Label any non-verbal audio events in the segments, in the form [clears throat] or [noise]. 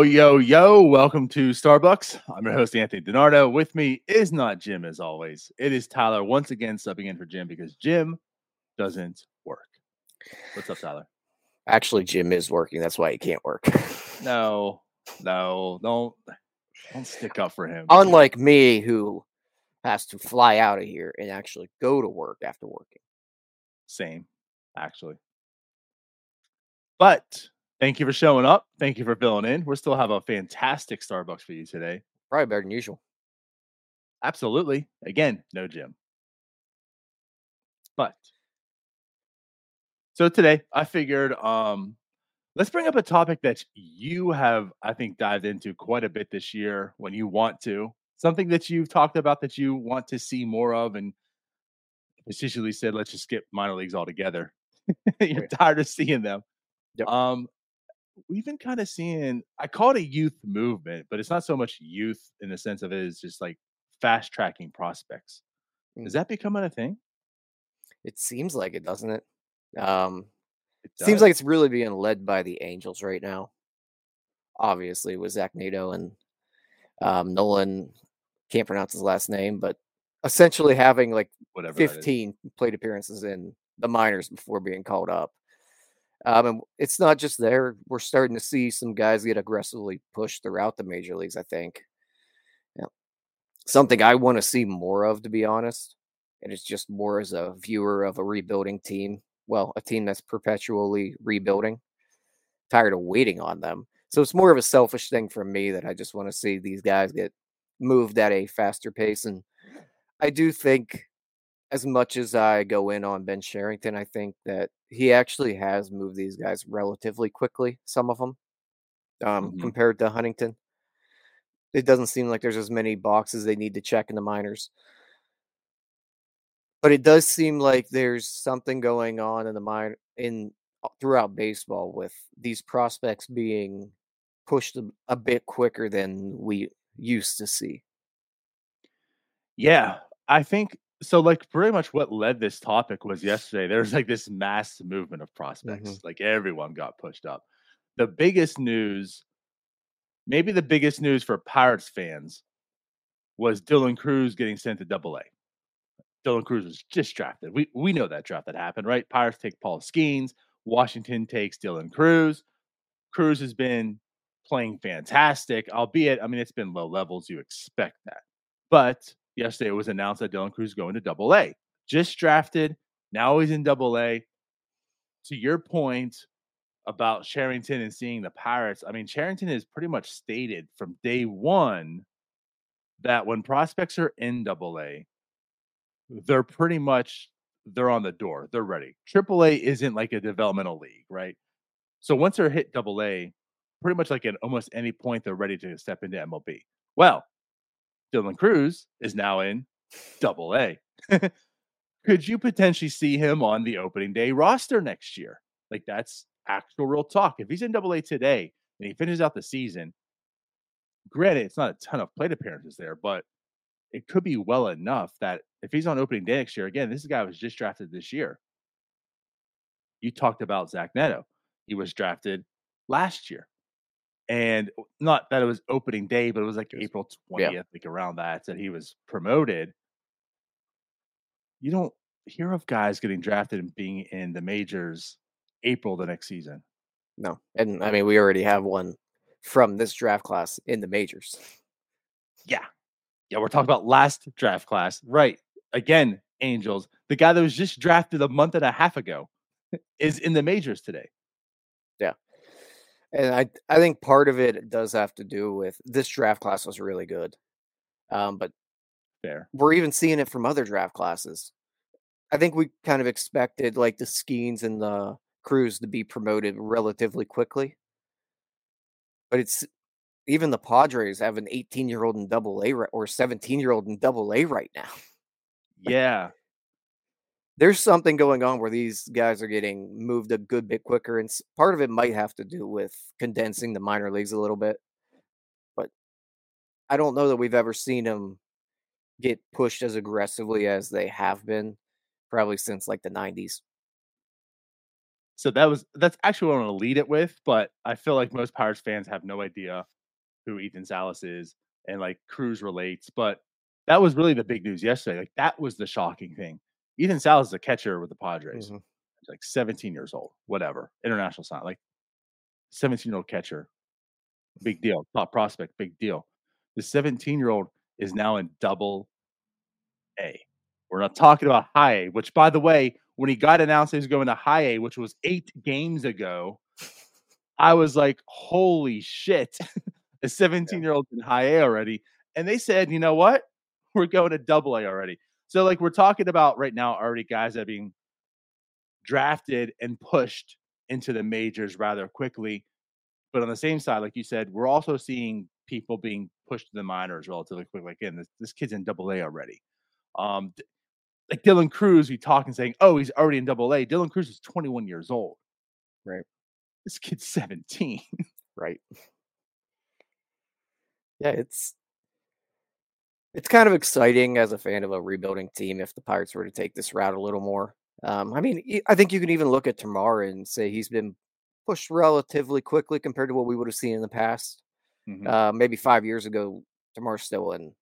Yo, yo, yo, welcome to Starbucs. I'm your host, Anthony DiNardo. With me is not Jim, as always. It is Tyler once again subbing in for Jim because Jim doesn't work. What's up, Tyler? Actually, Jim is working. That's why he can't work. [laughs] No, no, don't, don't stick up for him. Unlike me, who has to fly out of here and actually go to work after working. Same, actually. But thank you for showing up. Thank you for filling in. We still have a fantastic Starbucs for you today. Probably better than usual. Absolutely. Again, no Jim. But so today I figured um let's bring up a topic that you have I think dived into quite a bit this year when you want to. Something that you've talked about that you want to see more of and essentially said let's just skip minor leagues altogether. [laughs] You're tired of seeing them. Yep. Um we've been kind of seeing I call it a youth movement, but it's not so much youth in the sense of it is just like fast tracking prospects. Is Mm. that becoming a thing? It seems like it, doesn't it? Um, It seems like it's really being led by the Angels right now. Obviously, with Zach Neto and um, Nolan. Can't pronounce his last name, but essentially having like whatever. 15 plate appearances in the minors before being called up. Um, and it's not just there. We're starting to see some guys get aggressively pushed throughout the major leagues, I think. Yeah. Something I want to see more of, to be honest. And it's just more as a viewer of a rebuilding team. Well, a team that's perpetually rebuilding. Tired of waiting on them. So it's more of a selfish thing for me that I just want to see these guys get moved at a faster pace. And I do think as much as I go in on Ben Cherington, I think that he actually has moved these guys relatively quickly, some of them, um, Mhm. compared to Huntington. It doesn't seem like there's as many boxes they need to check in the minors. But it does seem like there's something going on in the minor in uh, throughout baseball with these prospects being pushed a, a bit quicker than we used to see. Yeah, I think so. Like, pretty much what led this topic was yesterday. There was like this mass movement of prospects. Mm-hmm. Like, everyone got pushed up. The biggest news, maybe the biggest news for Pirates fans, was Dylan Crews getting sent to Double A. Dylan Crews was just drafted. We we know that draft that happened, right? Pirates take Paul Skenes. Washington takes Dylan Crews. Crews has been playing fantastic, albeit, I mean, it's been low levels. You expect that. But yesterday it was announced that Dylan Crews is going to double A. Just drafted. Now he's in double A. To your point about Cherington and seeing the Pirates, I mean, Cherington has pretty much stated from day one that when prospects are in double A, they're pretty much they're on the door. They're ready. Triple A isn't like a developmental league, right? So once they're hit double A, pretty much like at almost any point they're ready to step into MLB. Well, Dylan Crews is now in double A. Could you potentially see him on the opening day roster next year? Like that's actual real talk. If he's in double A today and he finishes out the season, granted, it's not a ton of plate appearances there, but it could be well enough that if he's on opening day next year, again, this guy was just drafted this year. You talked about Zach Neto. He was drafted last year. And not that it was opening day, but it was like. April Yeah. 20th, like around that, that he was promoted. You don't hear of guys getting drafted and being in the majors April the next season. No. And I mean, we already have one from this draft class in the majors. Yeah. Yeah, we're talking about last draft class. Right. Again, Angels, the guy that was just drafted a month and a half ago is in the majors today. And I I think part of it does have to do with this draft class was really good. Um, but Fair. we're even seeing it from other draft classes. I think we kind of expected like the Skenes and the Crews to be promoted relatively quickly. But it's even the Padres have an 18 year old in double A or 17 year old in double A right now. [laughs] Yeah. There's something going on where these guys are getting moved a good bit quicker. And part of it might have to do with condensing the minor leagues a little bit. But I don't know that we've ever seen them get pushed as aggressively as they have been probably since like the 90s. So that was that's actually what I want to lead it with, but I feel like most Pirates fans have no idea who Ethan Salas is and like Crews relates, but that was really the big news yesterday. Like that was the shocking thing. Ethan Salas is a catcher with the Padres. Mm-hmm. like 17 years old, whatever. International sign, like 17 year old catcher. Big deal. Top prospect, big deal. The 17 year old is now in double A. We're not talking about high A, which by the way, when he got announced he was going to high A, which was eight games ago, I was like, holy shit, a 17 year old in high A already. And they said, you know what? We're going to double A already. So, like, we're talking about right now already guys that are being drafted and pushed into the majors rather quickly. But on the same side, like you said, we're also seeing people being pushed to the minors relatively quickly. Again, this, this kid's in double A already. Um, like Dylan Crews, we talk and saying, "Oh, he's already in Double A." Dylan Crews is 21 years old. Right. This kid's 17. [laughs] right. Yeah, it's it's kind of exciting as a fan of a rebuilding team if the Pirates were to take this route a little more. Um, I mean, I think you can even look at Termarr and say he's been pushed relatively quickly compared to what we would have seen in the past. Mm-hmm. Uh, maybe five years ago, Termarr's still in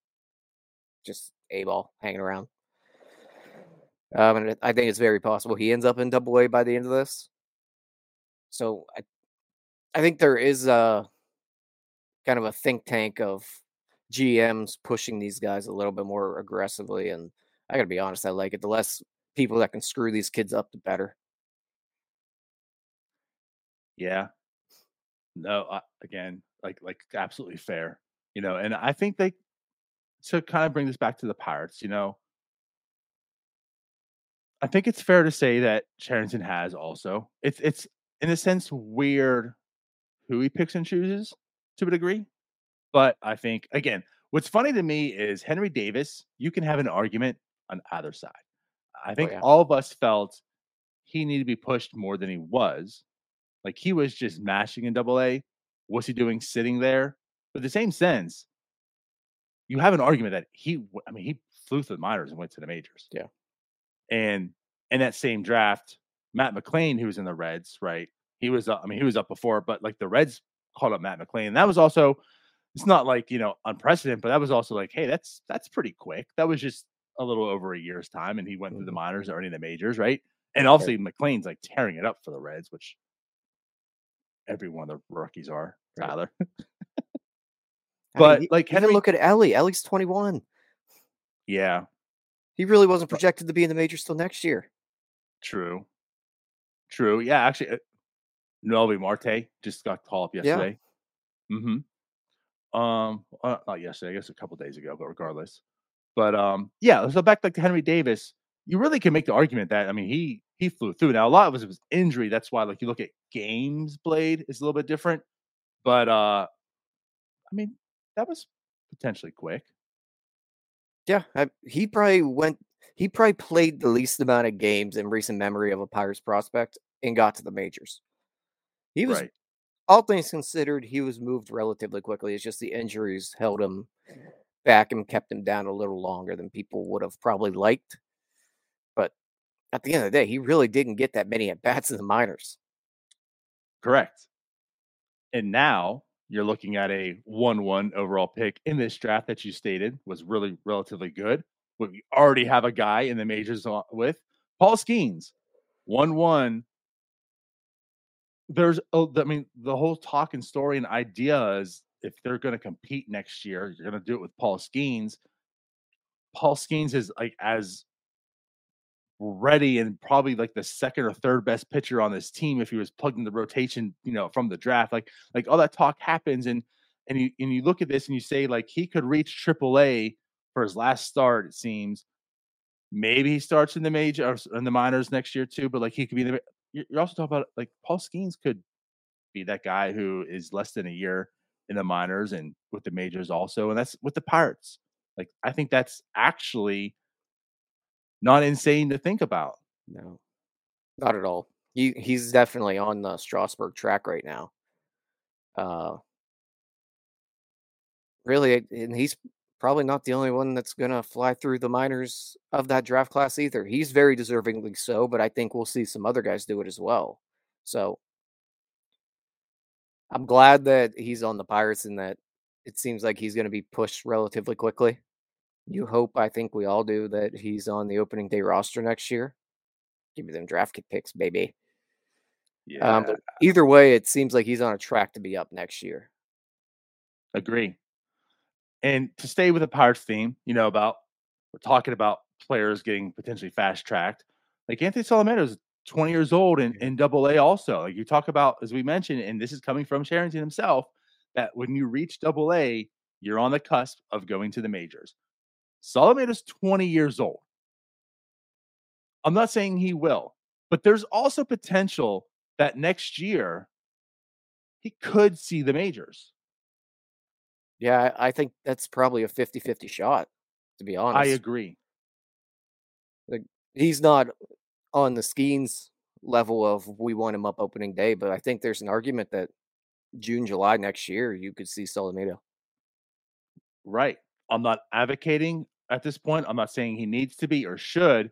just a ball hanging around. Um, and I think it's very possible he ends up in Double A by the end of this. So I, I think there is a kind of a think tank of GMs pushing these guys a little bit more aggressively, and I got to be honest, I like it. The less people that can screw these kids up, the better. Yeah. No, uh, again, like like absolutely fair, you know. And I think they to kind of bring this back to the Pirates, you know, I think it's fair to say that Cherington has also. It's it's in a sense weird who he picks and chooses to a degree. But I think again, what's funny to me is Henry Davis, you can have an argument on either side. I oh, think oh, yeah. all of us felt he needed to be pushed more than he was. Like he was just mashing in double A. What's he doing sitting there? But the same sense, you have an argument that he, I mean, he flew through the minors and went to the majors. Yeah. And in that same draft, Matt McLain, who was in the Reds, right? He was, uh, I mean, he was up before, but like the Reds called up Matt McLain. That was also, it's not like you know unprecedented, but that was also like, hey, that's that's pretty quick. That was just a little over a year's time, and he went mm-hmm. through the mm-hmm. minors, earning the majors, right? And obviously right. McLain's like tearing it up for the Reds, which every one of the rookies are, right. Tyler. but [laughs] I mean, like, Henry, look at Elly. Elly's twenty one. Yeah, he really wasn't projected to be in the majors till next year. True. True. Yeah, actually, uh, Noelvi Marte just got called up yesterday. Yeah. Mm-hmm. Um, uh, not yesterday. I guess a couple days ago, but regardless. But um, yeah. So back like to Henry Davis, you really can make the argument that I mean he he flew through. Now a lot of it was injury. That's why like you look at games played is a little bit different. But uh, I mean that was potentially quick. Yeah, I, he probably went. He probably played the least amount of games in recent memory of a Pirates prospect and got to the majors. He was, right. All things considered, he was moved relatively quickly. It's just the injuries held him back and kept him down a little longer than people would have probably liked. But at the end of the day, he really didn't get that many at bats in the minors. Correct. And now you're looking at a 1 1 overall pick in this draft that you stated was really relatively good. We already have a guy in the majors with Paul Skenes, 1 1. There's, oh, I mean, the whole talk and story and idea is if they're going to compete next year, you're going to do it with Paul Skenes. Paul Skenes is like as ready and probably like the second or third best pitcher on this team if he was plugged in the rotation, you know, from the draft. Like like all that talk happens and and you and you look at this and you say like he could reach AAA for his last start. It seems maybe he starts in the major or in the minors next year too. But like he could be the. You're also talking about like Paul Skenes could be that guy who is less than a year in the minors and with the majors also, and that's with the Pirates. Like I think that's actually not insane to think about. No, not at all. He he's definitely on the Strasburg track right now. Uh, really, and he's probably not the only one that's going to fly through the minors of that draft class either. He's very deservingly so, but I think we'll see some other guys do it as well. So I'm glad that he's on the Pirates and that it seems like he's going to be pushed relatively quickly. You hope, I think we all do, that he's on the opening day roster next year. Give me them draft picks, baby. Yeah. Um, but either way, it seems like he's on a track to be up next year. Agree. And to stay with the Pirates theme, you know, about we're talking about players getting potentially fast tracked. Like Anthony Solometo is 20 years old in, in double A also. Like you talk about, as we mentioned, and this is coming from Cherington himself, that when you reach double A, you're on the cusp of going to the majors. Solometo's 20 years old. I'm not saying he will, but there's also potential that next year he could see the majors. Yeah, I think that's probably a 50 50 shot, to be honest. I agree. Like, he's not on the Skenes level of we want him up opening day, but I think there's an argument that June, July next year, you could see Solometo. Right. I'm not advocating at this point. I'm not saying he needs to be or should,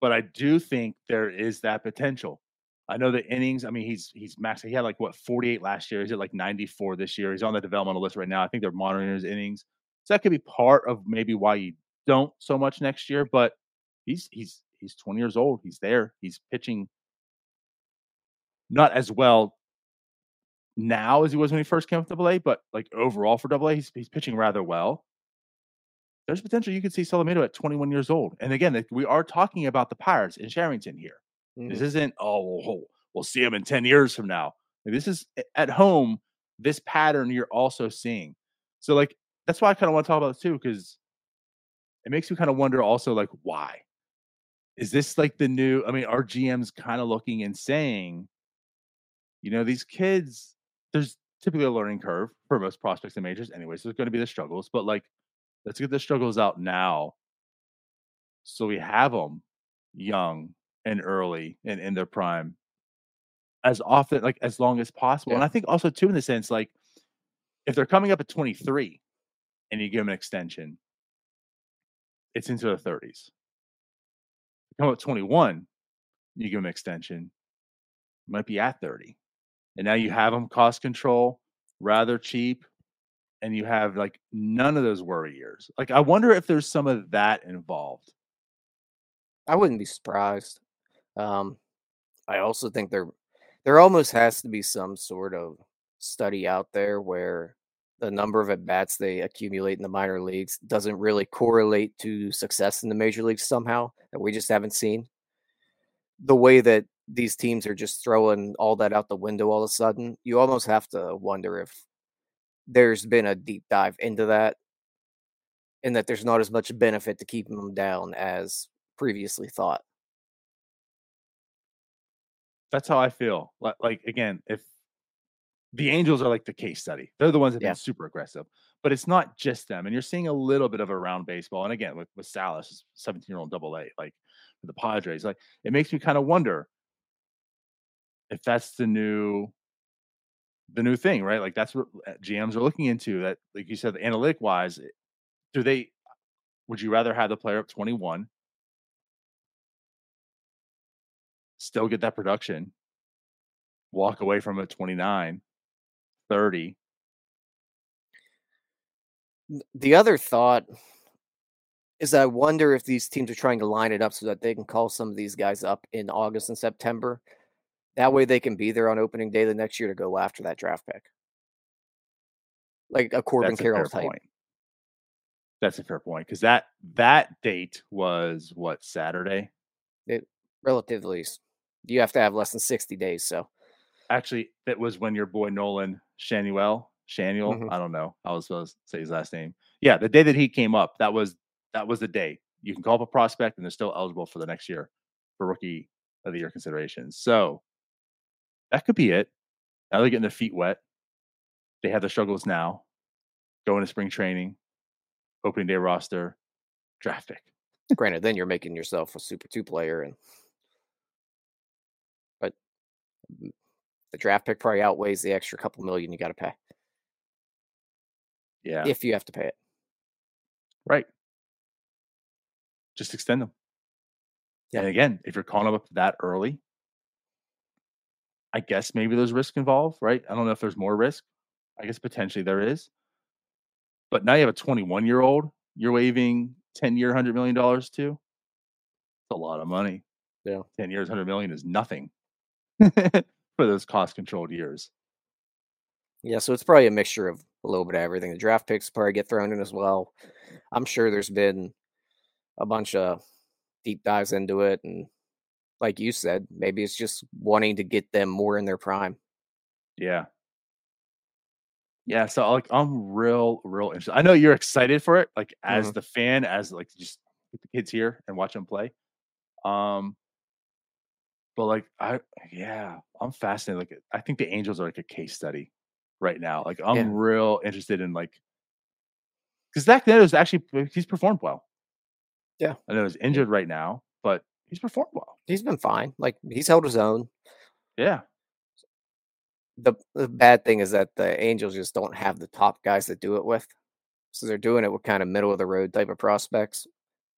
but I do think there is that potential. I know the innings. I mean, he's he's max. He had like what 48 last year. He's at like 94 this year. He's on the developmental list right now. I think they're monitoring his innings. So that could be part of maybe why you don't so much next year. But he's he's he's 20 years old. He's there. He's pitching not as well now as he was when he first came up Double A, but like overall for Double A, he's, he's pitching rather well. There's potential you could see Solometo at 21 years old. And again, we are talking about the Pirates in Cherington here. Mm-hmm. This isn't, oh, we'll, we'll see them in 10 years from now. Like, this is at home, this pattern you're also seeing. So, like, that's why I kind of want to talk about this too, because it makes me kind of wonder also, like, why? Is this like the new? I mean, our GM's kind of looking and saying, you know, these kids, there's typically a learning curve for most prospects and majors, anyways. There's going to be the struggles, but like, let's get the struggles out now so we have them young and early and in their prime as often like as long as possible. Yeah. And I think also too in the sense like if they're coming up at 23 and you give them an extension, it's into the 30s. Come up 21, you give them an extension, might be at 30. And now you have them cost control, rather cheap, and you have like none of those worry years. Like I wonder if there's some of that involved. I wouldn't be surprised. Um, I also think there there almost has to be some sort of study out there where the number of at bats they accumulate in the minor leagues doesn't really correlate to success in the major leagues somehow that we just haven't seen. The way that these teams are just throwing all that out the window all of a sudden, you almost have to wonder if there's been a deep dive into that and that there's not as much benefit to keeping them down as previously thought that's how I feel. Like, like again, if the Angels are like the case study, they're the ones that yeah. been super aggressive, but it's not just them. And you're seeing a little bit of a round baseball. And again, with, with Salas, 17 year old double A, like the Padres, like it makes me kind of wonder if that's the new the new thing, right? Like that's what uh, GMs are looking into. That, like you said, analytic wise, eh, do they? Would you rather have the player up 21 still get that production, walk away from a 29, 30. The other thought is I wonder if these teams are trying to line it up so that they can call some of these guys up in August and September. That way they can be there on opening day the next year to go after that draft pick. Like a Corbin That's Carroll type. Point. That's a fair point because that that date was what Saturday. It relatively you have to have less than 60 days. So actually, that was when your boy Nolan Schanuel, Schanuel, mm-hmm. I don't know, I was supposed to say his last name. Yeah, the day that he came up, that was that was the day you can call up a prospect and they're still eligible for the next year for rookie of the year considerations. So that could be it. Now they're getting their feet wet. They have the struggles now. Going to spring training, opening day roster, draft pick. Granted, then you're making yourself a super two player and the draft pick probably outweighs the extra couple million you got to pay. Yeah. If you have to pay it. Right. Just extend them. Yeah. And again, if you're calling them up that early, I guess maybe there's risk involved, right? I don't know if there's more risk. I guess potentially there is. But now you have a 21 year old you're waiving 10 year, $100 million to. It's a lot of money. Yeah. 10 years, 100 million is nothing [laughs] for those cost controlled years. Yeah. So it's probably a mixture of a little bit of everything. The draft picks probably get thrown in as well. I'm sure there's been a bunch of deep dives into it. And like you said, maybe it's just wanting to get them more in their prime. Yeah. Yeah, so like I'm real, real interested. I know you're excited for it, like as Mhm. the fan, as like just get the kids here and watch them play. Um, but like I, yeah, I'm fascinated. Like I think the Angels are like a case study right now. Like I'm Yeah. real interested in like because Zach Neto is actually he's performed well. Yeah. I know he's injured right now, but he's performed well. He's been fine. Like he's held his own. Yeah, The the bad thing is that the Angels just don't have the top guys to do it with. So they're doing it with kind of middle of the road type of prospects.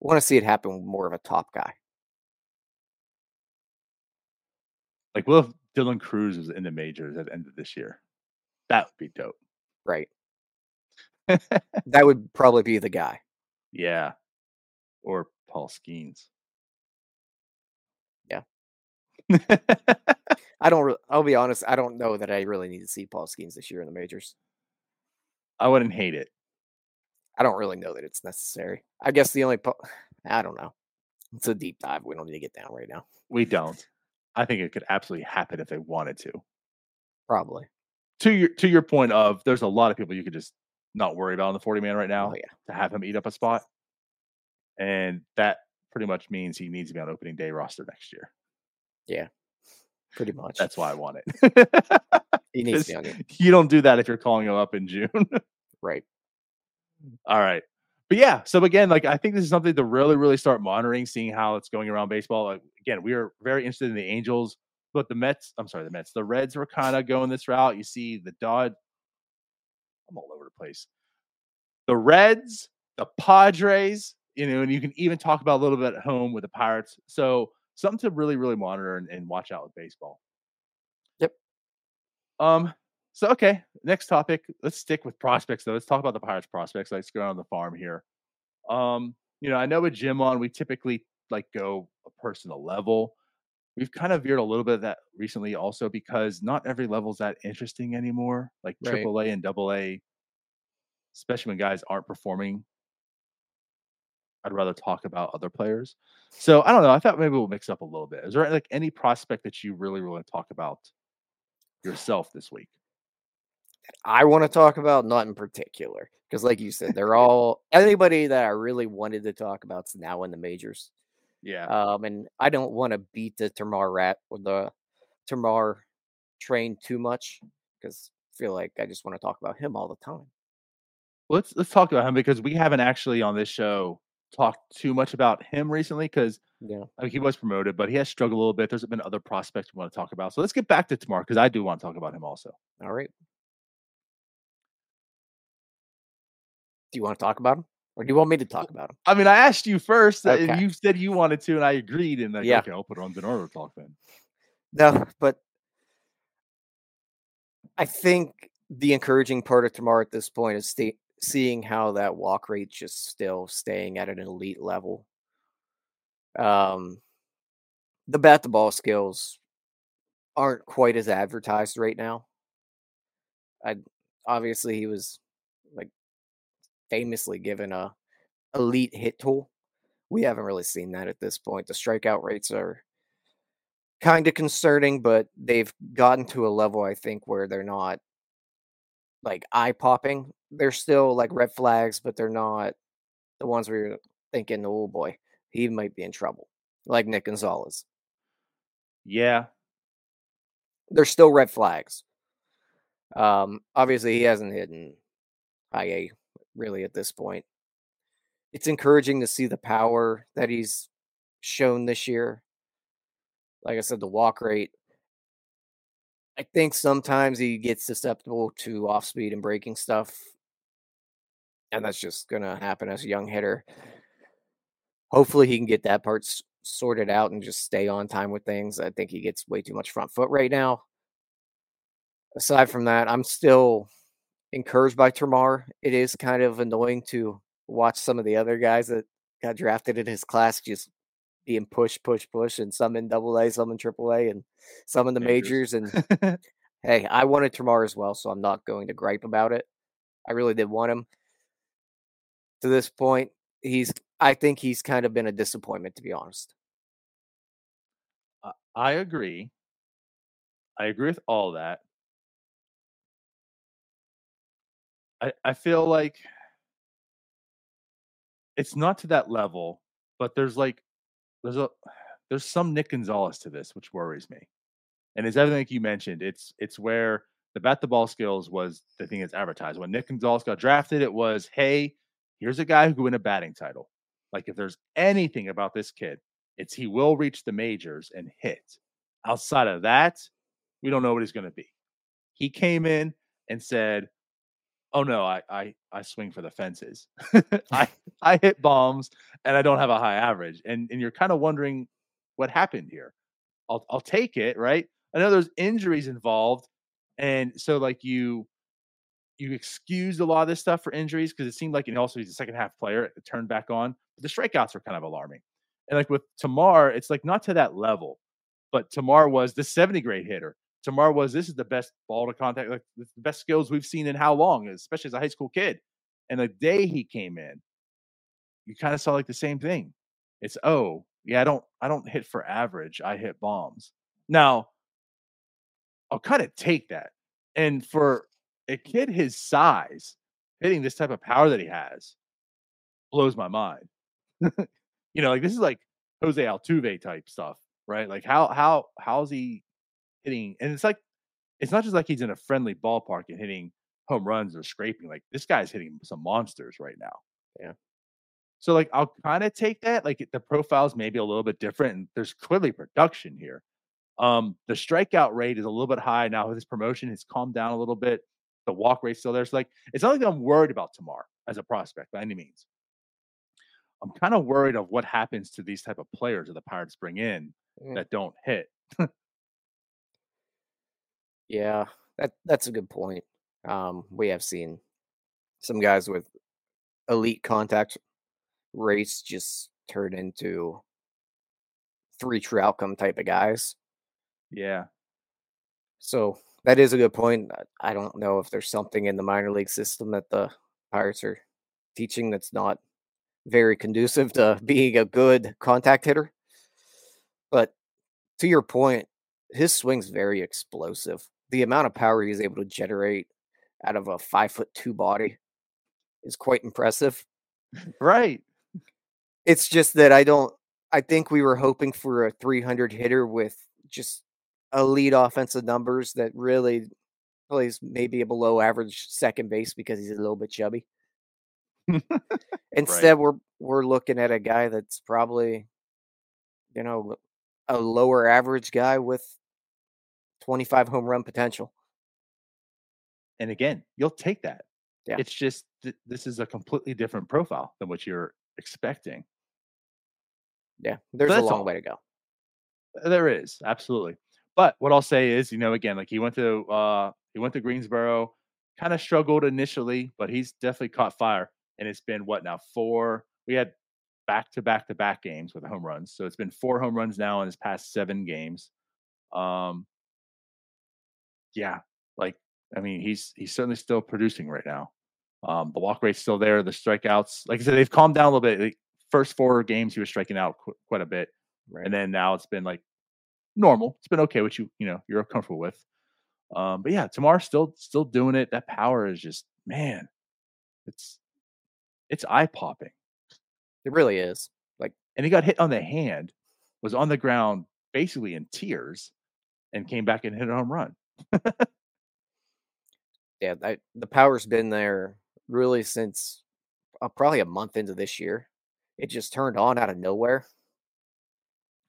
Want to see it happen with more of a top guy. Like what if Dylan Crews was in the majors at the end of this year? That would be dope. Right. That [laughs] would probably be the guy. Yeah. Or Paul Skenes. Yeah. [laughs] I don't. Re- I'll be honest. I don't know that I really need to see Paul Skenes this year in the majors. I wouldn't hate it. I don't really know that it's necessary. I guess the only. Po- [sighs] I don't know. It's a deep dive. We don't need to get down right now. We don't. I think it could absolutely happen if they wanted to. Probably. To your to your point of there's a lot of people you could just not worry about on the 40 man right oh, now Oh yeah. to have him eat up a spot. And that pretty much means he needs to be on opening day roster next year. Yeah. Pretty much. That's why I want it. he [laughs] needs to be on it. you don't do that if you're calling him up in June. [laughs] Right. All right. But yeah, so again, like I think this is something to really, really start monitoring, seeing how it's going around baseball. Like, again, we are very interested in the Angels, but the Mets, I'm sorry, the Mets, the Reds were kind of going this route. You see the Dod, I'm all over the place. The Reds, the Padres, you know, and you can even talk about a little bit at home with the Pirates. So something to really, really monitor and, and watch out with baseball. Yep. Um, so okay, next topic. Let's stick with prospects though. Let's talk about the Pirates prospects. Let's go on the farm here. Um, you know, I know with Jim on, we typically like go a personal level. We've kind of veered a little bit of that recently also because not every level's that interesting anymore. Like Right. triple A and double A, especially when guys aren't performing. I'd rather talk about other players. So I don't know. I thought maybe we'll mix up a little bit. Is there like any prospect that you really, really want to talk about yourself this week? I want to talk about not in particular because, like you said, they're all anybody that I really wanted to talk about is now in the majors. Yeah. Um, and I don't want to beat the Termarr rat or the Termarr train too much because I feel like I just want to talk about him all the time. let's let's talk about him because we haven't actually on this show talked too much about him recently because Yeah. I mean, he was promoted, but he has struggled a little bit. There's been other prospects we want to talk about. So let's get back to Termarr because I do want to talk about him also. All right. Do you want to talk about him, or do you want me to talk about him? I mean, I asked you first, uh, and you said you wanted to, and I agreed. And like, Yeah. okay, I'll put it on DiNardo to talk then. No, but I think the encouraging part of Termarr at this point is sta- seeing how that walk rate just still staying at an elite level. Um, the bat to ball skills aren't quite as advertised right now. I obviously he was like famously given a elite hit tool. We haven't really seen that at this point. The strikeout rates are kind of concerning, but they've gotten to a level I think where they're not like eye popping. They're still like red flags, but they're not the ones where you're thinking, oh boy, he might be in trouble. Like Nick Gonzalez. Yeah, They're still red flags. Um, obviously he hasn't hit in high A really at this point. It's encouraging to see the power that he's shown this year. Like I said, the walk rate. I think sometimes he gets susceptible to off speed and breaking stuff. And that's just going to happen as a young hitter. Hopefully, he can get that part sorted out and just stay on time with things. I think he gets way too much front foot right now. aside from that, I'm still encouraged by Termarr. It is kind of annoying to watch some of the other guys that got drafted in his class just being push, push, push, and some in double A, some in triple A, and some in the majors. majors and [laughs] hey, I wanted Termarr as well, so I'm not going to gripe about it. I really did want him. To this point, he's I think he's kind of been a disappointment to be honest. I agree. I agree with all that. I I feel like it's not to that level, but there's like there's a there's some Nick Gonzalez to this, which worries me. And it's everything like you mentioned. It's it's where the bat the ball skills was the thing that's advertised. When Nick Gonzalez got drafted, it was, hey, here's a guy who could win a batting title. Like if there's anything about this kid, it's he will reach the majors and hit. Outside of that, we don't know what he's going to be. He came in and said, "Oh no, I I I swing for the fences. [laughs] [laughs] I I hit bombs and I don't have a high average." And and you're kind of wondering what happened here. I'll I'll take it, right? I know there's injuries involved, and so like you you excused a lot of this stuff for injuries because it seemed like, and also he's a second half player, it turned back on. But the strikeouts were kind of alarming. And like with Termarr, it's like not to that level, but Termarr was the 70 grade hitter. Termarr was this is the best ball to contact, like the best skills we've seen in how long, especially as a high school kid. And the day he came in, you kind of saw like the same thing. It's oh yeah, I don't I don't hit for average. I hit bombs. Now, I'll kind of take that. And for a kid his size hitting this type of power that he has blows my mind. [laughs] you know, like this is like Jose Altuve type stuff, right? Like how how how's he hitting? And it's like it's not just like he's in a friendly ballpark and hitting home runs or scraping. Like this guy's hitting some monsters right now. Yeah. So like I'll kind of take that. Like the profile's maybe a little bit different, and there's clearly production here. Um, the strikeout rate is a little bit high now with his promotion. It's calmed down a little bit the walk rate still there. So like it's not like I'm worried about Termarr as a prospect by any means. I'm kind of worried of what happens to these type of players that the Pirates bring in mm. that don't hit. [laughs] yeah, that that's a good point. Um, we have seen some guys with elite contact rates just turn into three true outcome type of guys. Yeah. So that is a good point. I don't know if there's something in the minor league system that the Pirates are teaching that's not very conducive to [laughs] being a good contact hitter. But to your point, his swing's very explosive. The amount of power he's able to generate out of a five foot two body is quite impressive. [laughs] Right. It's just that I don't I think we were hoping for a 300 hitter with just elite offensive numbers that really plays maybe a below average second base because he's a little bit chubby. [laughs] Instead, right. we're we're looking at a guy that's probably, you know, a lower average guy with 25 home run potential. And again, you'll take that. Yeah. It's just th- this is a completely different profile than what you're expecting. Yeah, there's a long all. way to go. There is absolutely. But what I'll say is, you know, again, like he went to uh he went to Greensboro, kind of struggled initially, but he's definitely caught fire. And it's been what now four? We had back to back to back games with home runs, so it's been four home runs now in his past seven games. Um, yeah, like I mean, he's he's certainly still producing right now. Um, the walk rate's still there. The strikeouts, like I said, they've calmed down a little bit. The first four games, he was striking out qu- quite a bit, right. and then now it's been like normal. It's been okay, which you you know you're comfortable with. Um, but yeah, Termarr still still doing it. That power is just man, it's it's eye popping. It really is. Like, and he got hit on the hand, was on the ground basically in tears, and came back and hit a home run. [laughs] yeah, I, the power's been there really since uh, probably a month into this year. It just turned on out of nowhere.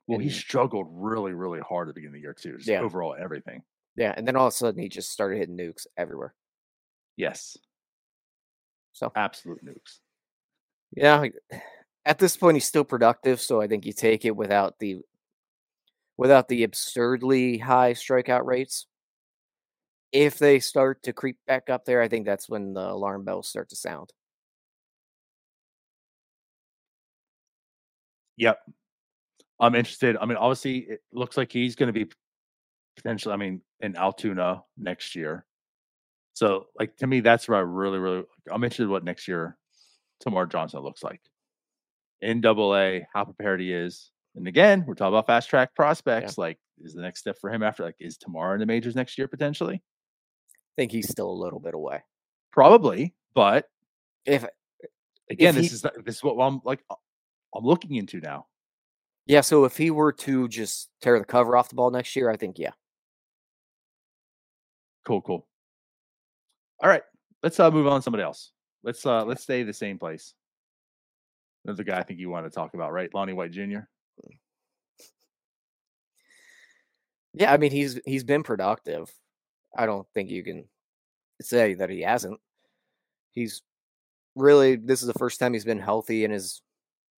Well, and, he struggled really, really hard at the beginning of the year too. Just yeah. overall everything. Yeah, and then all of a sudden he just started hitting nukes everywhere. Yes. So absolute nukes. Yeah, at this point he's still productive, so I think you take it without the without the absurdly high strikeout rates. If they start to creep back up there, I think that's when the alarm bells start to sound. Yep. I'm interested. I mean, obviously, it looks like he's going to be potentially, I mean, in Altoona next year. So, like, to me, that's where I really, really, I'm interested what next year Termarr Johnson looks like in double A, how prepared he is. And again, we're talking about fast track prospects. Yeah. Like, is the next step for him after, like, is Termarr in the majors next year potentially? I think he's still a little bit away. Probably, but if again, if this he, is this is what I'm like, I'm looking into now. Yeah, so if he were to just tear the cover off the ball next year, I think yeah. Cool, cool. All right, let's uh, move on to somebody else. Let's uh, let's stay the same place. Another guy I think you want to talk about, right? Lonnie White Jr. Yeah, I mean he's he's been productive. I don't think you can say that he hasn't. He's really this is the first time he's been healthy in his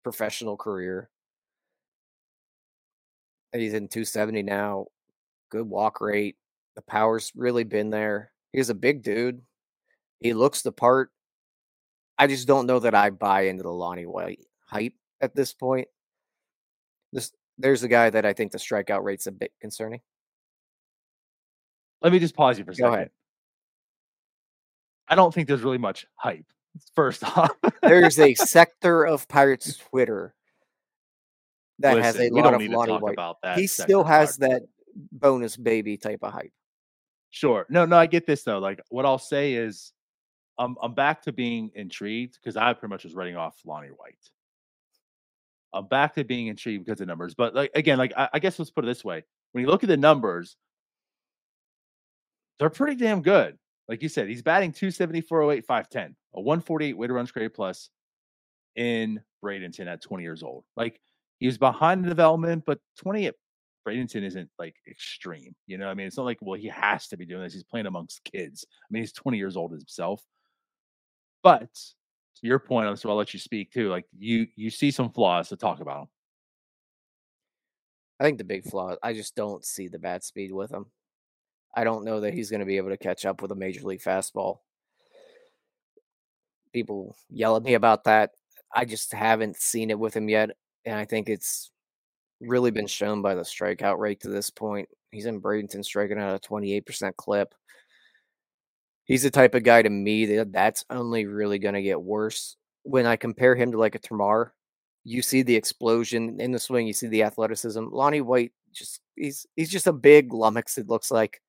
professional career. He's in 270 now. Good walk rate. The power's really been there. He's a big dude. He looks the part. I just don't know that I buy into the Lonnie White hype at this point. This there's a guy that I think the strikeout rate's a bit concerning. Let me just pause you for a Go second. Ahead. I don't think there's really much hype. First [laughs] off, there's a sector of Pirates Twitter that Listen, has a lot of Lonnie White. he still has that bonus baby type of hype. Sure. No, no, I get this though. Like what I'll say is I'm I'm back to being intrigued because I pretty much was writing off Lonnie White. I'm back to being intrigued because of numbers. But like again, like I, I guess let's put it this way. When you look at the numbers, they're pretty damn good. Like you said, he's batting 270, 408, 510, a 148 weighted runs created plus in Bradenton at 20 years old. Like he's behind the development, but 20 at Bradenton isn't like extreme. You know, what I mean, it's not like, well, he has to be doing this. He's playing amongst kids. I mean, he's 20 years old himself. But to your point, so I'll let you speak too. Like you, you see some flaws to talk about him. I think the big flaw, I just don't see the bat speed with him. I don't know that he's going to be able to catch up with a major league fastball. People yell at me about that. I just haven't seen it with him yet. And I think it's really been shown by the strikeout rate to this point. He's in Bradenton striking out a 28% clip. He's the type of guy to me that that's only really going to get worse. When I compare him to like a Termarr, you see the explosion in the swing, you see the athleticism. Lonnie White just he's he's just a big lummox, it looks like.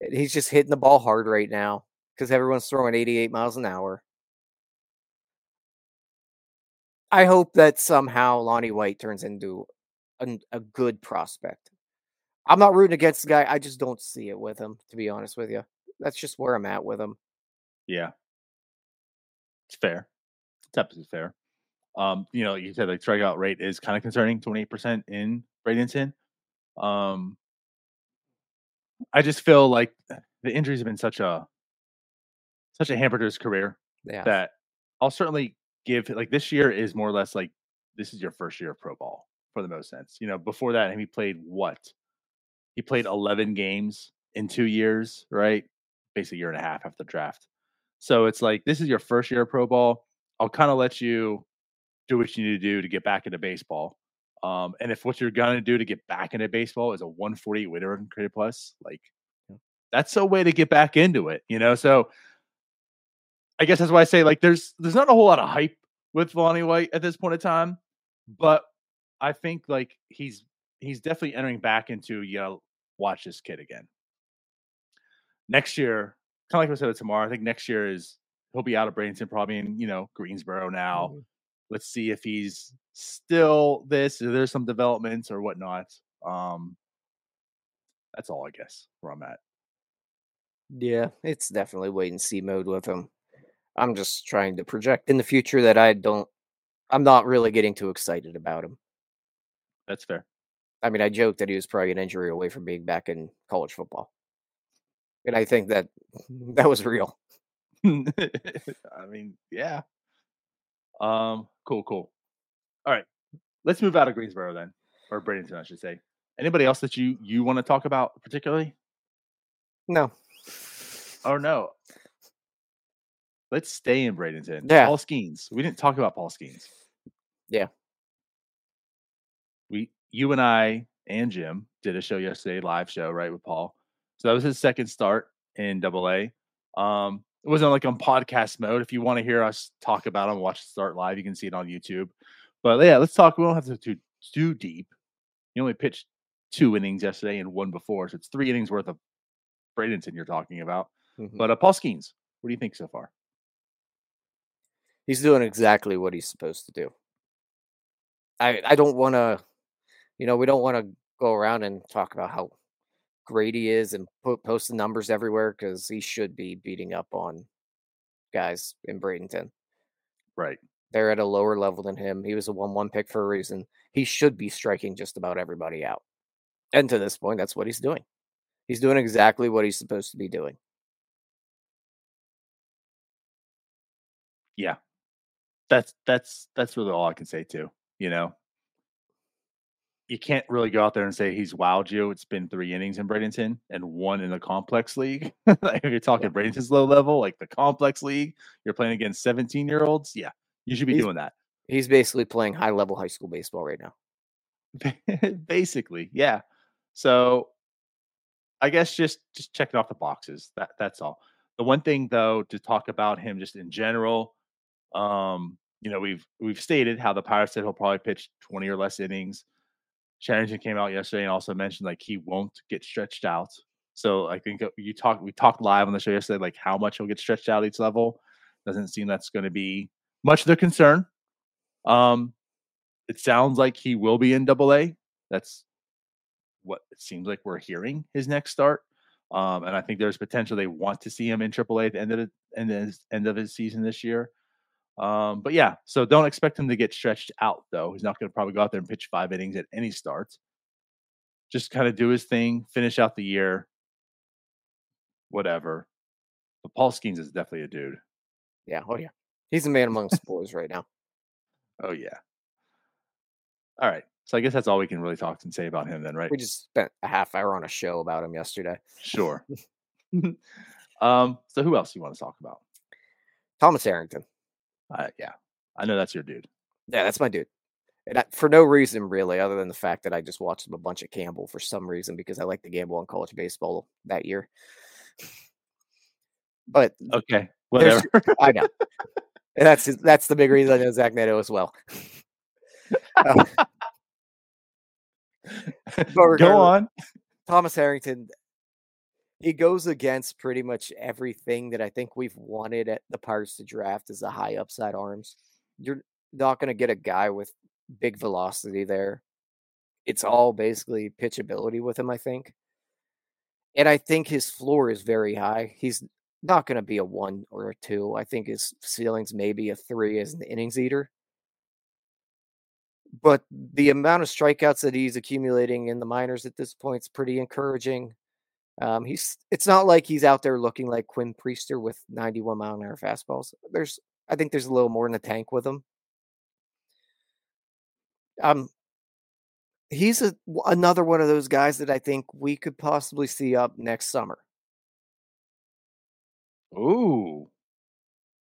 He's just hitting the ball hard right now because everyone's throwing 88 miles an hour. I hope that somehow Lonnie White turns into a, a good prospect. I'm not rooting against the guy. I just don't see it with him, to be honest with you. That's just where I'm at with him. Yeah. It's fair. It's absolutely fair. Um, you know, you said like strikeout rate is kind of concerning, 28% in Bradenton. Um, I just feel like the injuries have been such a such a hamper to his career yeah. that I'll certainly give like this year is more or less like this is your first year of pro ball for the most sense. You know, before that, he played what? He played 11 games in two years, right? Basically, a year and a half after the draft. So it's like this is your first year of pro ball. I'll kind of let you do what you need to do to get back into baseball. Um, and if what you're gonna do to get back into baseball is a 148 winner and created plus, like that's a way to get back into it, you know. So I guess that's why I say like there's there's not a whole lot of hype with Lonnie White at this point in time, but I think like he's he's definitely entering back into you know watch this kid again. Next year, kind of like I said Termarr, I think next year is he'll be out of Bradenton, probably in you know Greensboro now. Mm-hmm. Let's see if he's still this. There's some developments or whatnot. Um, that's all I guess where I'm at. Yeah, it's definitely wait and see mode with him. I'm just trying to project in the future that I don't. I'm not really getting too excited about him. That's fair. I mean, I joked that he was probably an injury away from being back in college football, and I think that [laughs] that was real. [laughs] I mean, yeah. Um, cool, cool. All right, let's move out of Greensboro then, or Bradenton, I should say. Anybody else that you you want to talk about particularly? No, Oh no. Let's stay in Bradenton. Yeah. Paul Skenes. We didn't talk about Paul Skenes. Yeah. We you and I and Jim did a show yesterday, live show, right, with Paul. So that was his second start in double A. Um, it wasn't like on podcast mode. If you want to hear us talk about him, watch it start live, you can see it on YouTube. But yeah, let's talk. We don't have to do too deep. He only pitched two innings yesterday and one before, so it's three innings worth of Bradenton you're talking about. Mhm. But uh, Paul Skenes, what do you think so far? He's doing exactly what he's supposed to do. I I don't want to, you know, we don't want to go around and talk about how great he is and put post the numbers everywhere because he should be beating up on guys in Bradenton. Right. They're at a lower level than him. He was a one-one pick for a reason. He should be striking just about everybody out. And to this point, that's what he's doing. He's doing exactly what he's supposed to be doing. Yeah. That's that's that's really all I can say too. You know, you can't really go out there and say he's wowed you. It's been three innings in Bradenton and one in the complex league. [laughs] if you're talking Bradenton's low level, like the complex league, you're playing against 17 year olds. Yeah, you should be He's- doing that. He's basically playing high-level high school baseball right now. [laughs] Basically, yeah. So I guess just just checking off the boxes. That that's all. The one thing though to talk about him just in general, um, you know, we've we've stated how the Pirates said he'll probably pitch 20 or less innings. Cherington came out yesterday and also mentioned like he won't get stretched out. So I think uh, you talked we talked live on the show yesterday, like how much he'll get stretched out each level. Doesn't seem that's going to be much of their concern. Um, it sounds like he will be in double A. That's what it seems like we're hearing his next start. Um, and I think there's potential they want to see him in triple A at the end of the end of his, end of his season this year. Um, but yeah, so don't expect him to get stretched out though. He's not going to probably go out there and pitch five innings at any start. Just kind of do his thing, finish out the year, whatever. But Paul Skenes is definitely a dude. Yeah, oh yeah. He's a man amongst boys right now. Oh yeah. All right. So I guess that's all we can really talk and say about him then, right? We just spent a half hour on a show about him yesterday. Sure. [laughs] um, so who else do you want to talk about? Thomas Harrington. Uh, yeah, I know that's your dude. Yeah, that's my dude. And I, for no reason really, other than the fact that I just watched him a bunch of Campbell for some reason because I like to gamble on college baseball that year. But Okay, whatever. I know [laughs] [laughs] And that's that's the big reason I know Zach Neto as well. [laughs] Uh, Go on. Thomas Harrington, he goes against pretty much everything that I think we've wanted at the Pirates to draft as the high upside arms. You're not going to get a guy with big velocity there. It's all basically pitchability with him, I think. And I think his floor is very high. He's not going to be a one or a two. I think his ceiling's maybe a three as an innings eater. But the amount of strikeouts that he's accumulating in the minors at this point is pretty encouraging. Um, he's it's not like he's out there looking like Quinn Priester with 91 mile an hour fastballs. There's I think there's a little more in the tank with him. Um he's a, another one of those guys that I think we could possibly see up next summer. Ooh,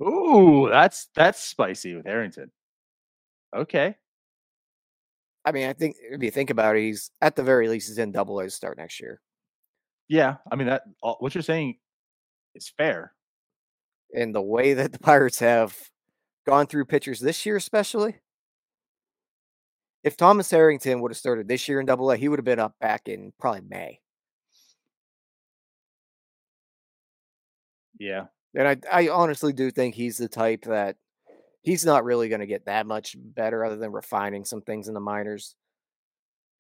ooh, that's that's spicy with Harrington. Okay, I mean, I think if you think about it, he's at the very least he's in double A to start next year. yeah. I mean that all, what you're saying is fair. And the way that the Pirates have gone through pitchers this year, especially, if Thomas Harrington would have started this year in Double A, he would have been up back in probably May. Yeah, And I, I honestly do think he's the type that he's not really going to get that much better, other than refining some things in the minors.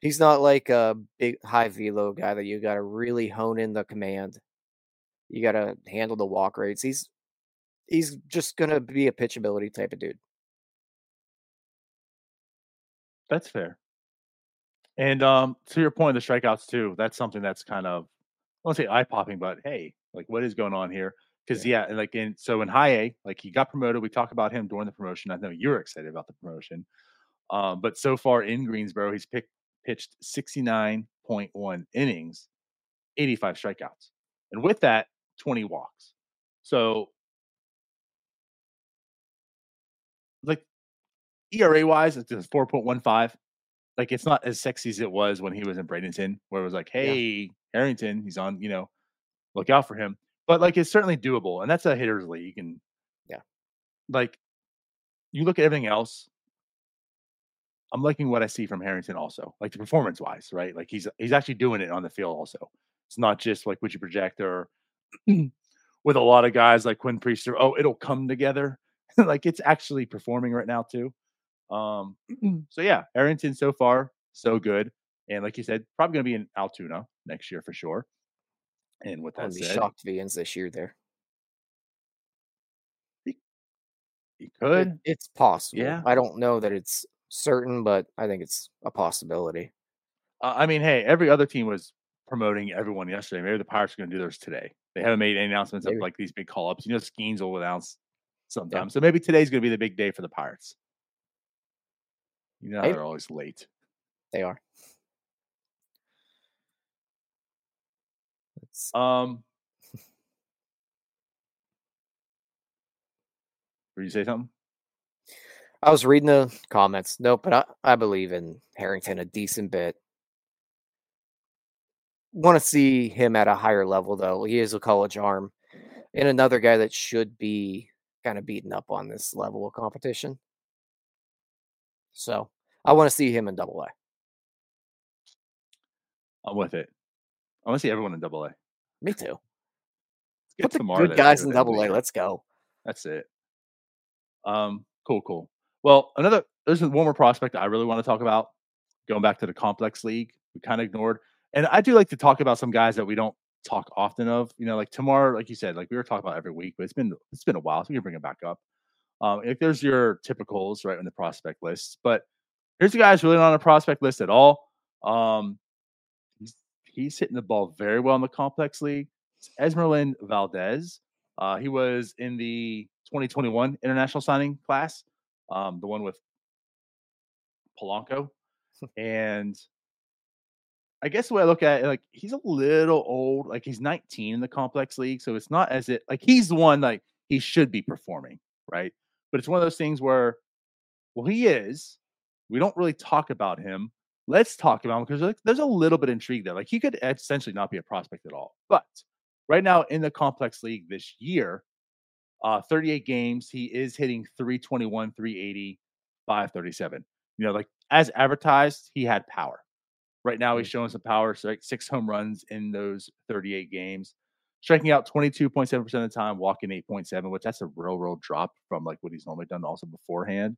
He's not like a big high velo guy that you got to really hone in the command. You got to handle the walk rates. He's he's just going to be a pitchability type of dude. that's fair. And um, to your point, the strikeouts too. That's something that's kind of I won't say eye popping, but hey, like what is going on here? Because yeah. and like in so in high A, like he got promoted. We talked about him during the promotion. I know you're excited about the promotion. Um, but so far in Greensboro, he's picked pitched 69.1 innings, 85 strikeouts. And with that, 20 walks. So, like ERA wise, it's 4.15. Like it's not as sexy as it was when he was in Bradenton, where it was like, hey, yeah. Harrington, he's on, you know, look out for him. But like it's certainly doable. And that's a hitter's league. And yeah, like you look at everything else, I'm liking what I see from Harrington also, like the performance wise, right? Like he's he's actually doing it on the field also. It's not just like what you project or [clears throat] with a lot of guys like Quinn Priester, oh, it'll come together. [laughs] like it's actually performing right now too. Um, [clears throat] so yeah, Harrington so far so good, and like you said, probably going to be in Altoona next year for sure. And with that said, shocked if he ends this year there. He, he could. It, it's possible. Yeah, I don't know that it's certain, but I think it's a possibility. Uh, I mean, hey, every other team was promoting everyone yesterday. Maybe the Pirates are going to do theirs today. They haven't made any announcements maybe. of like these big call ups. You know, Skenes will announce sometime. Yeah. So maybe today's going to be the big day for the Pirates. You know, they're always late. They are. Um, Were you say something? I was reading the comments. Nope, but I, I believe in Harrington a decent bit. Want to see him at a higher level, though. He is a college arm and another guy that should be kind of beaten up on this level of competition. So I want to see him in double A. I'm with it. I want to see everyone in double A. Me too. Put the good guys in double A. Let's go. That's it. Um, cool, cool. Well, another there's one more prospect I really want to talk about. Going back to the complex league, we kind of ignored, and I do like to talk about some guys that we don't talk often of. You know, like Termarr, like you said, like we were talking about every week, but it's been it's been a while, so we can bring it back up. Um, if there's your typicals right in the prospect list, but here's the guys really not on a prospect list at all. Um, he's, hitting the ball very well in the complex league. It's Esmerlyn Valdez. Uh, he was in the 2021 international signing class um, the one with Polanco. [laughs] and I guess the way I look at it, like he's a little old, like he's 19 in the complex league. So it's not as it like he's the one like he should be performing, right? But it's one of those things where, well, he is. We don't really talk about him. Let's talk about him because there's a little bit of intrigue there. Like he could essentially not be a prospect at all. But right now in the complex league this year, uh, 38 games. He is hitting 321, 380, 537. You know, like as advertised, he had power. Right now, he's mm. showing some power. So like six home runs in those 38 games, striking out 22.7% of the time, walking 8.7, which that's a real, real drop from like what he's normally done also beforehand.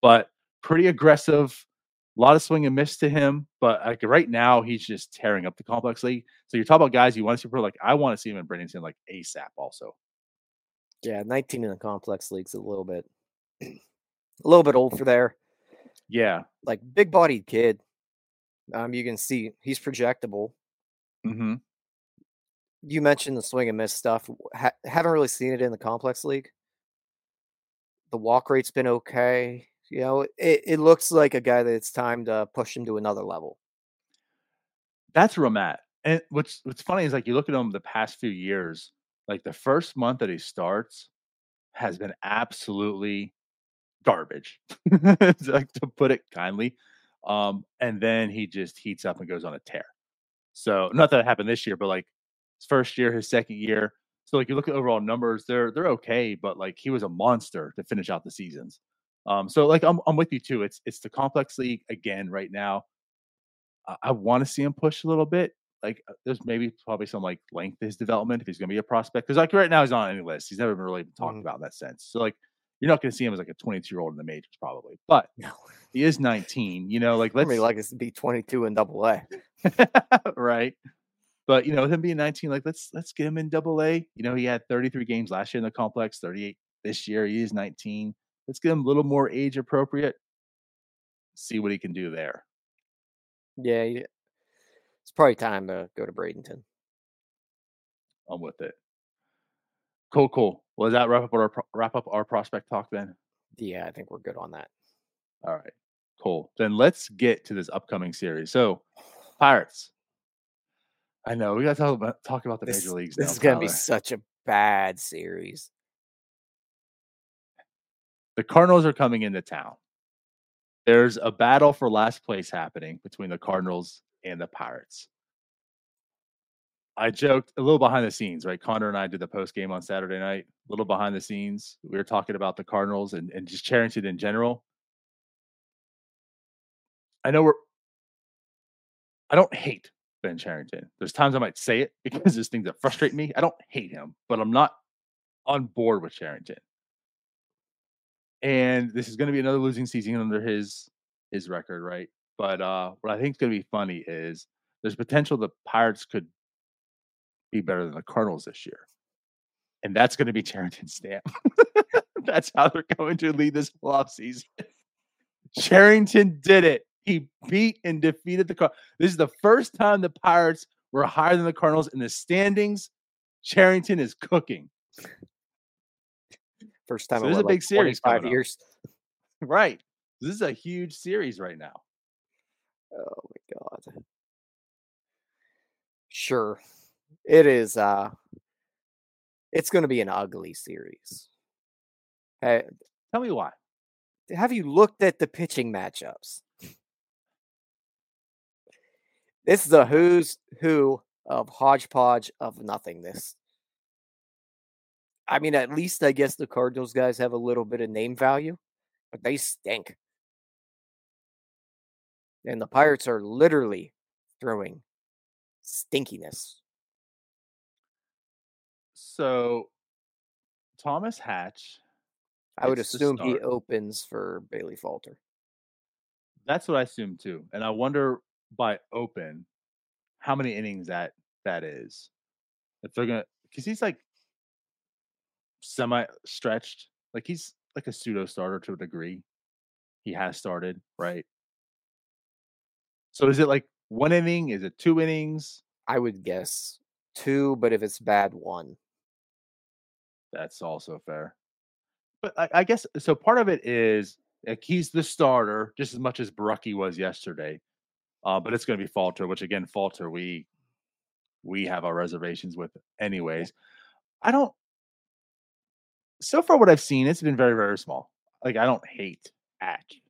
But pretty aggressive. A lot of swing and miss to him, but like right now he's just tearing up the complex league. So you're talking about guys you want to see, like I want to see him in Bradenton like ASAP also. Yeah, 19 in the complex league's a little bit [clears throat] a little bit old for there. Yeah. Like big bodied kid. Um, you can see he's projectable. Mm-hmm. You mentioned the swing and miss stuff. Ha- haven't really seen it in the complex league. The walk rate's been okay. You know, it, it looks like a guy that it's time to push him to another level. That's where I'm at. And what's what's funny is like you look at him the past few years, like the first month that he starts has been absolutely garbage, [laughs] like to put it kindly. Um, and then he just heats up and goes on a tear. So not that it happened this year, but like his first year, his second year. So like you look at overall numbers, they're they're okay, but like he was a monster to finish out the seasons. Um, so like I'm I'm with you too. It's it's the complex league again right now. I, I want to see him push a little bit like uh, there's maybe probably some like length to his development if he's going to be a prospect because like right now he's not on any list. He's never been really talked mm-hmm. about in that sense. So like you're not going to see him as like a 22 year old in the majors probably, but no. he is 19. You know, like let's like us to be 22 in Double A, [laughs] right? But you know, with him being 19, like let's let's get him in Double A. You know, he had 33 games last year in the complex, 38 this year. He is 19. Let's get him a little more age appropriate. See what he can do there. Yeah, it's probably time to go to Bradenton. I'm with it. Cool, cool. Well, does that wrap up our wrap up our prospect talk then? Yeah, I think we're good on that. All right, cool. Then let's get to this upcoming series. So, Pirates. I know we got to talk about talk about the This, major leagues. this now, is going to be such a bad series. The Cardinals are coming into town. There's a battle for last place happening between the Cardinals and the Pirates. I joked a little behind the scenes, right? Connor and I did the post game on Saturday night. A little behind the scenes. We were talking about the Cardinals and, and just Cherington in general. I know we're I don't hate Ben Cherington. There's times I might say it [laughs] because there's things that frustrate me. I don't hate him, but I'm not on board with Cherington and this is going to be another losing season under his his record, right? But uh, what I think is going to be funny is there's potential the Pirates could be better than the Cardinals this year, and that's going to be [laughs] Cherington Stamp. [laughs] that's how they're going to lead this playoff season. Cherington did it. He beat and defeated the Car. This is the first time the Pirates were higher than the Cardinals in the standings. Cherington is cooking. First time So this is a big series 25 coming up. years. [laughs] Right. This is a huge series right now. Oh my god. Sure. It is uh it's going to be an ugly series. Hey, Tell me why. have you looked at the pitching matchups? This is a who's who of hodgepodge of nothingness. I mean, at least I guess the Cardinals guys have a little bit of name value, but they stink. And the Pirates are literally throwing stinkiness. So Thomas Hatch, I would assume he opens for Bailey Falter. that's what I assume too. And I wonder by open how many innings that that is. If they're gonna because he's like semi stretched, like he's like a pseudo starter to a degree. He has started, right? So is it like one inning? Is it two innings? I would guess two, but if it's bad, one. That's also fair. But I, I guess so. Part of it is like he's the starter just as much as Borucki was yesterday. Uh, but it's going to be Falter, which again, Falter, we we have our reservations with, anyways. I don't. So far, what I've seen, it's been very, very small. Like I don't hate Atch,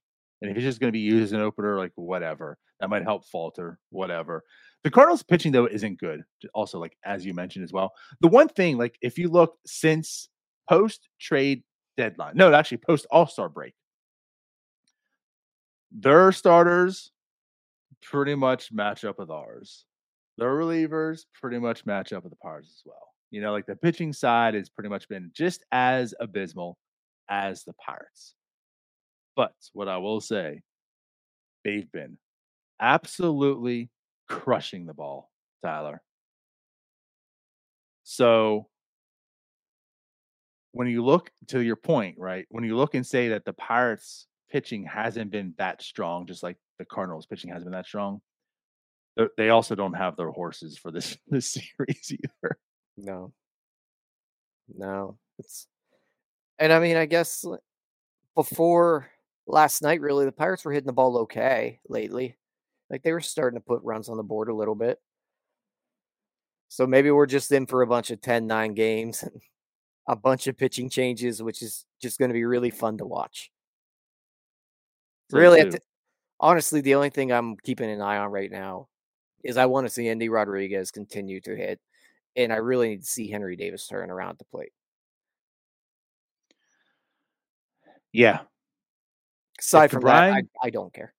and if he's just going to be used as an opener, like whatever, that might help Falter, whatever. The Cardinals pitching though isn't good. Also, like as you mentioned as well, the one thing, like if you look since post trade deadline, no, actually post All Star break, their starters pretty much match up with ours. Their relievers pretty much match up with the Pirates as well. You know, like the pitching side has pretty much been just as abysmal as the Pirates. But what I will say, they've been absolutely crushing the ball, Tyler. So when you look to your point, right? When you look and say that the Pirates pitching hasn't been that strong, just like the Cardinals pitching hasn't been that strong, they also don't have their horses for this [laughs] this series either. No. No. It's and I mean, I guess before last night, really, the Pirates were hitting the ball okay lately. Like they were starting to put runs on the board a little bit. So maybe we're just in for a bunch of 10 9 games and a bunch of pitching changes, which is just going to be really fun to watch. So really, honestly, the only thing I'm keeping an eye on right now is I want to see Andy Rodriguez continue to hit, and I really need to see Henry Davis turn around at the plate. yeah, Aside from that, I, Brian- I don't care.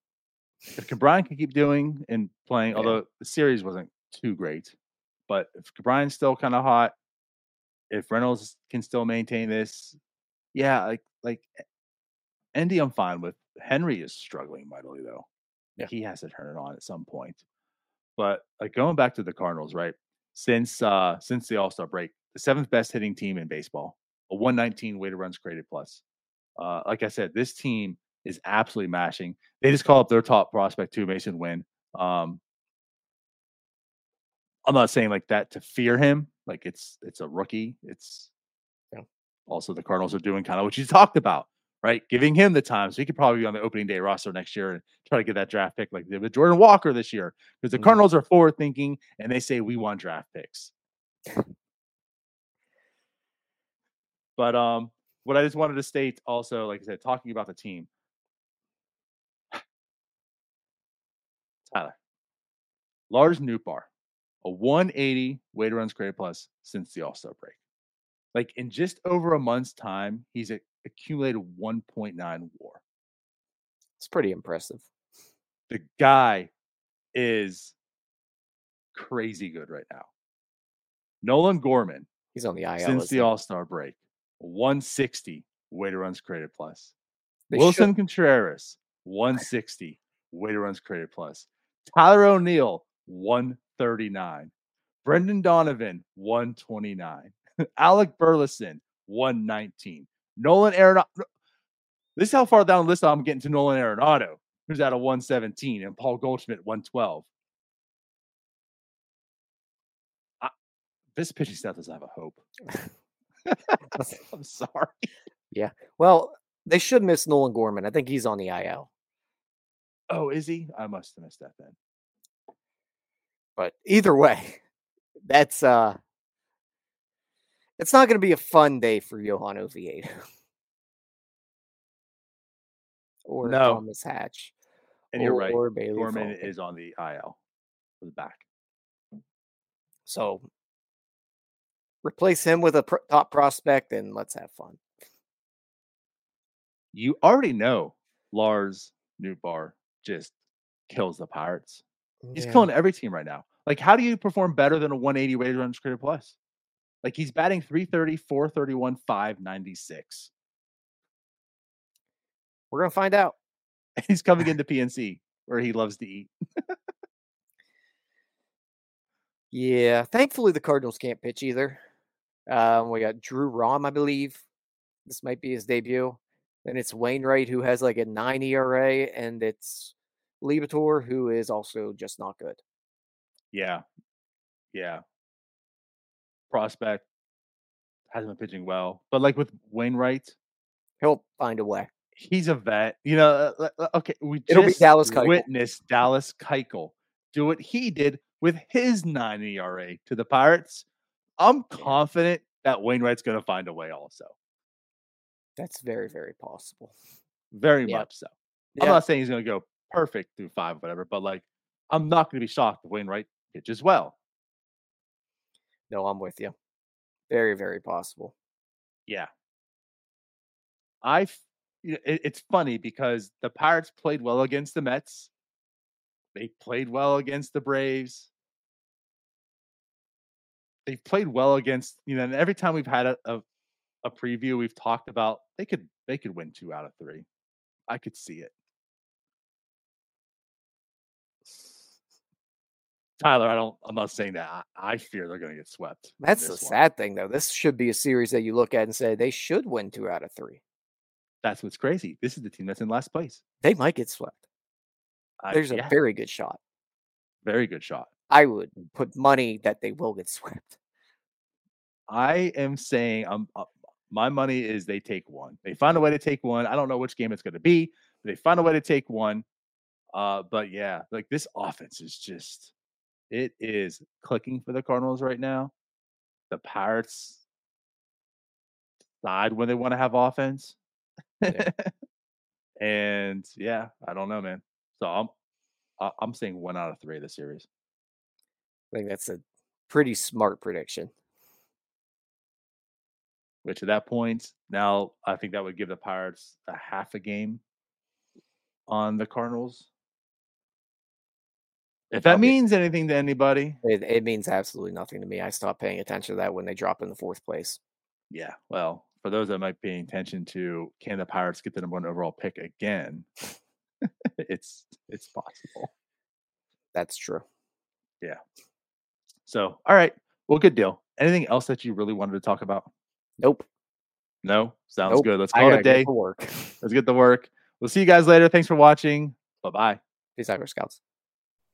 if Ke'Bryan can keep doing and playing, Yeah. although the series wasn't too great, but if Ke'Bryan's still kind of hot, if Reynolds can still maintain this, yeah, like like eh, Andy, I'm fine with. Henry is struggling mightily though. Yeah. he has to turn it on at some point. But like going back to the Cardinals, right? Since uh since the All Star break, the seventh best hitting team in baseball, a 119 weighted runs created plus. Uh, like I said, this team is absolutely mashing. They just call up their top prospect too, Masyn Winn. Um, I'm not saying like that to fear him. Like it's it's a rookie. It's Yeah. also the Cardinals are doing kind of what you talked about. Right? Giving him the time so he could probably be on the opening day roster next year and try to get that draft pick like they did with Jordan Walker this year. Because the mm-hmm. Cardinals are forward thinking and they say we want draft picks. but um, what I just wanted to state also, like I said, talking about the team. Tyler. Lars Nootbaar, a 180 weight runs created plus since the All Star break. Like in just over a month's time, he's accumulated 1.9 war. It's pretty impressive. The guy is crazy good right now. Nolan Gorman. He's on the IL since the All Star break. 160 weighted runs created plus. They Willson should. Contreras, 160 weighted runs created plus. Tyler O'Neill, 139. Brendan Donovan, 129. [laughs] Alec Burleson, 119. Nolan Arenado. This is how far down the list I'm getting to Nolan Arenado, who's at a 117, and Paul Goldschmidt, 112. I, this pitching staff doesn't have a hope. [laughs] [laughs] I'm sorry. Yeah. Well, they should miss Nolan Gorman. I think he's on the IL. Oh, is he? I must have missed that then. But either way, [laughs] that's uh it's not going to be a fun day for Johan Oviedo [laughs] or no. Thomas Hatch. And you're right. Or Bailey Gorman Falcon. is on the IL for the back. So replace him with a top prospect and let's have fun. You already know Lars Nootbaar just kills the Pirates. He's yeah. killing every team right now. Like, how do you perform better than a 180 weighted runs created plus? Like, he's batting 330, 431, 596. We're going to find out. [laughs] He's coming [laughs] into PNC where he loves to eat. yeah. Thankfully, the Cardinals can't pitch either. Um, we got Drew Rom, I believe. This might be his debut. Then it's Wainwright, who has like a nine ERA, and it's Liberatore, who is also just not good. Yeah. Yeah. Prospect hasn't been pitching well. But like with Wainwright, he'll find a way. He's a vet. You know, uh, uh, okay, we It'll just be Dallas Keuchel. witnessed Dallas Keuchel do what he did with his 9 ERA to the Pirates. I'm confident that Wainwright's going to find a way also. That's very, very possible. Very yeah. much so. Yeah. I'm not saying he's going to go perfect through five, or whatever, but like, I'm not going to be shocked if Wainwright pitches well. No, I'm with you. Very, very possible. Yeah. I, it's funny because the Pirates played well against the Mets. They played well against the Braves. They've played well against, you know, and every time we've had a, a, a preview, we've talked about they could they could win two out of three. I could see it. Tyler, I don't. I'm not saying that. I, I fear they're going to get swept. That's the one. sad thing, though. This should be a series that you look at and say they should win two out of three. That's what's crazy. This is the team that's in last place. They might get swept. There's yeah. a very good shot. Very good shot. I would put money that they will get [laughs] swept. I am saying, um, uh, my money is they take one. They find a way to take one. I don't know which game it's going to be, but they find a way to take one. Uh, but yeah, like this offense is just it is clicking for the Cardinals right now. The Pirates decide when they want to have offense. Yeah. [laughs] and yeah, I don't know, man. So I'm I'm saying one out of three of the series. I think that's a pretty smart prediction. Which at that point, now I think that would give the Pirates a half a game on the Cardinals. If that means anything to anybody, it, it, means absolutely nothing to me. I stopped paying attention to that when they drop in the fourth place. Yeah. Well, for those that might be paying attention to can the Pirates get the number one overall pick again? [laughs] it's it's possible. That's true. Yeah. So, all right. Well, good deal. Anything else that you really wanted to talk about? Nope. No? Sounds nope. good. Let's call it a day. work. Let's get to work. We'll see you guys later. Thanks for watching. Bye bye. Peace out, Scouts.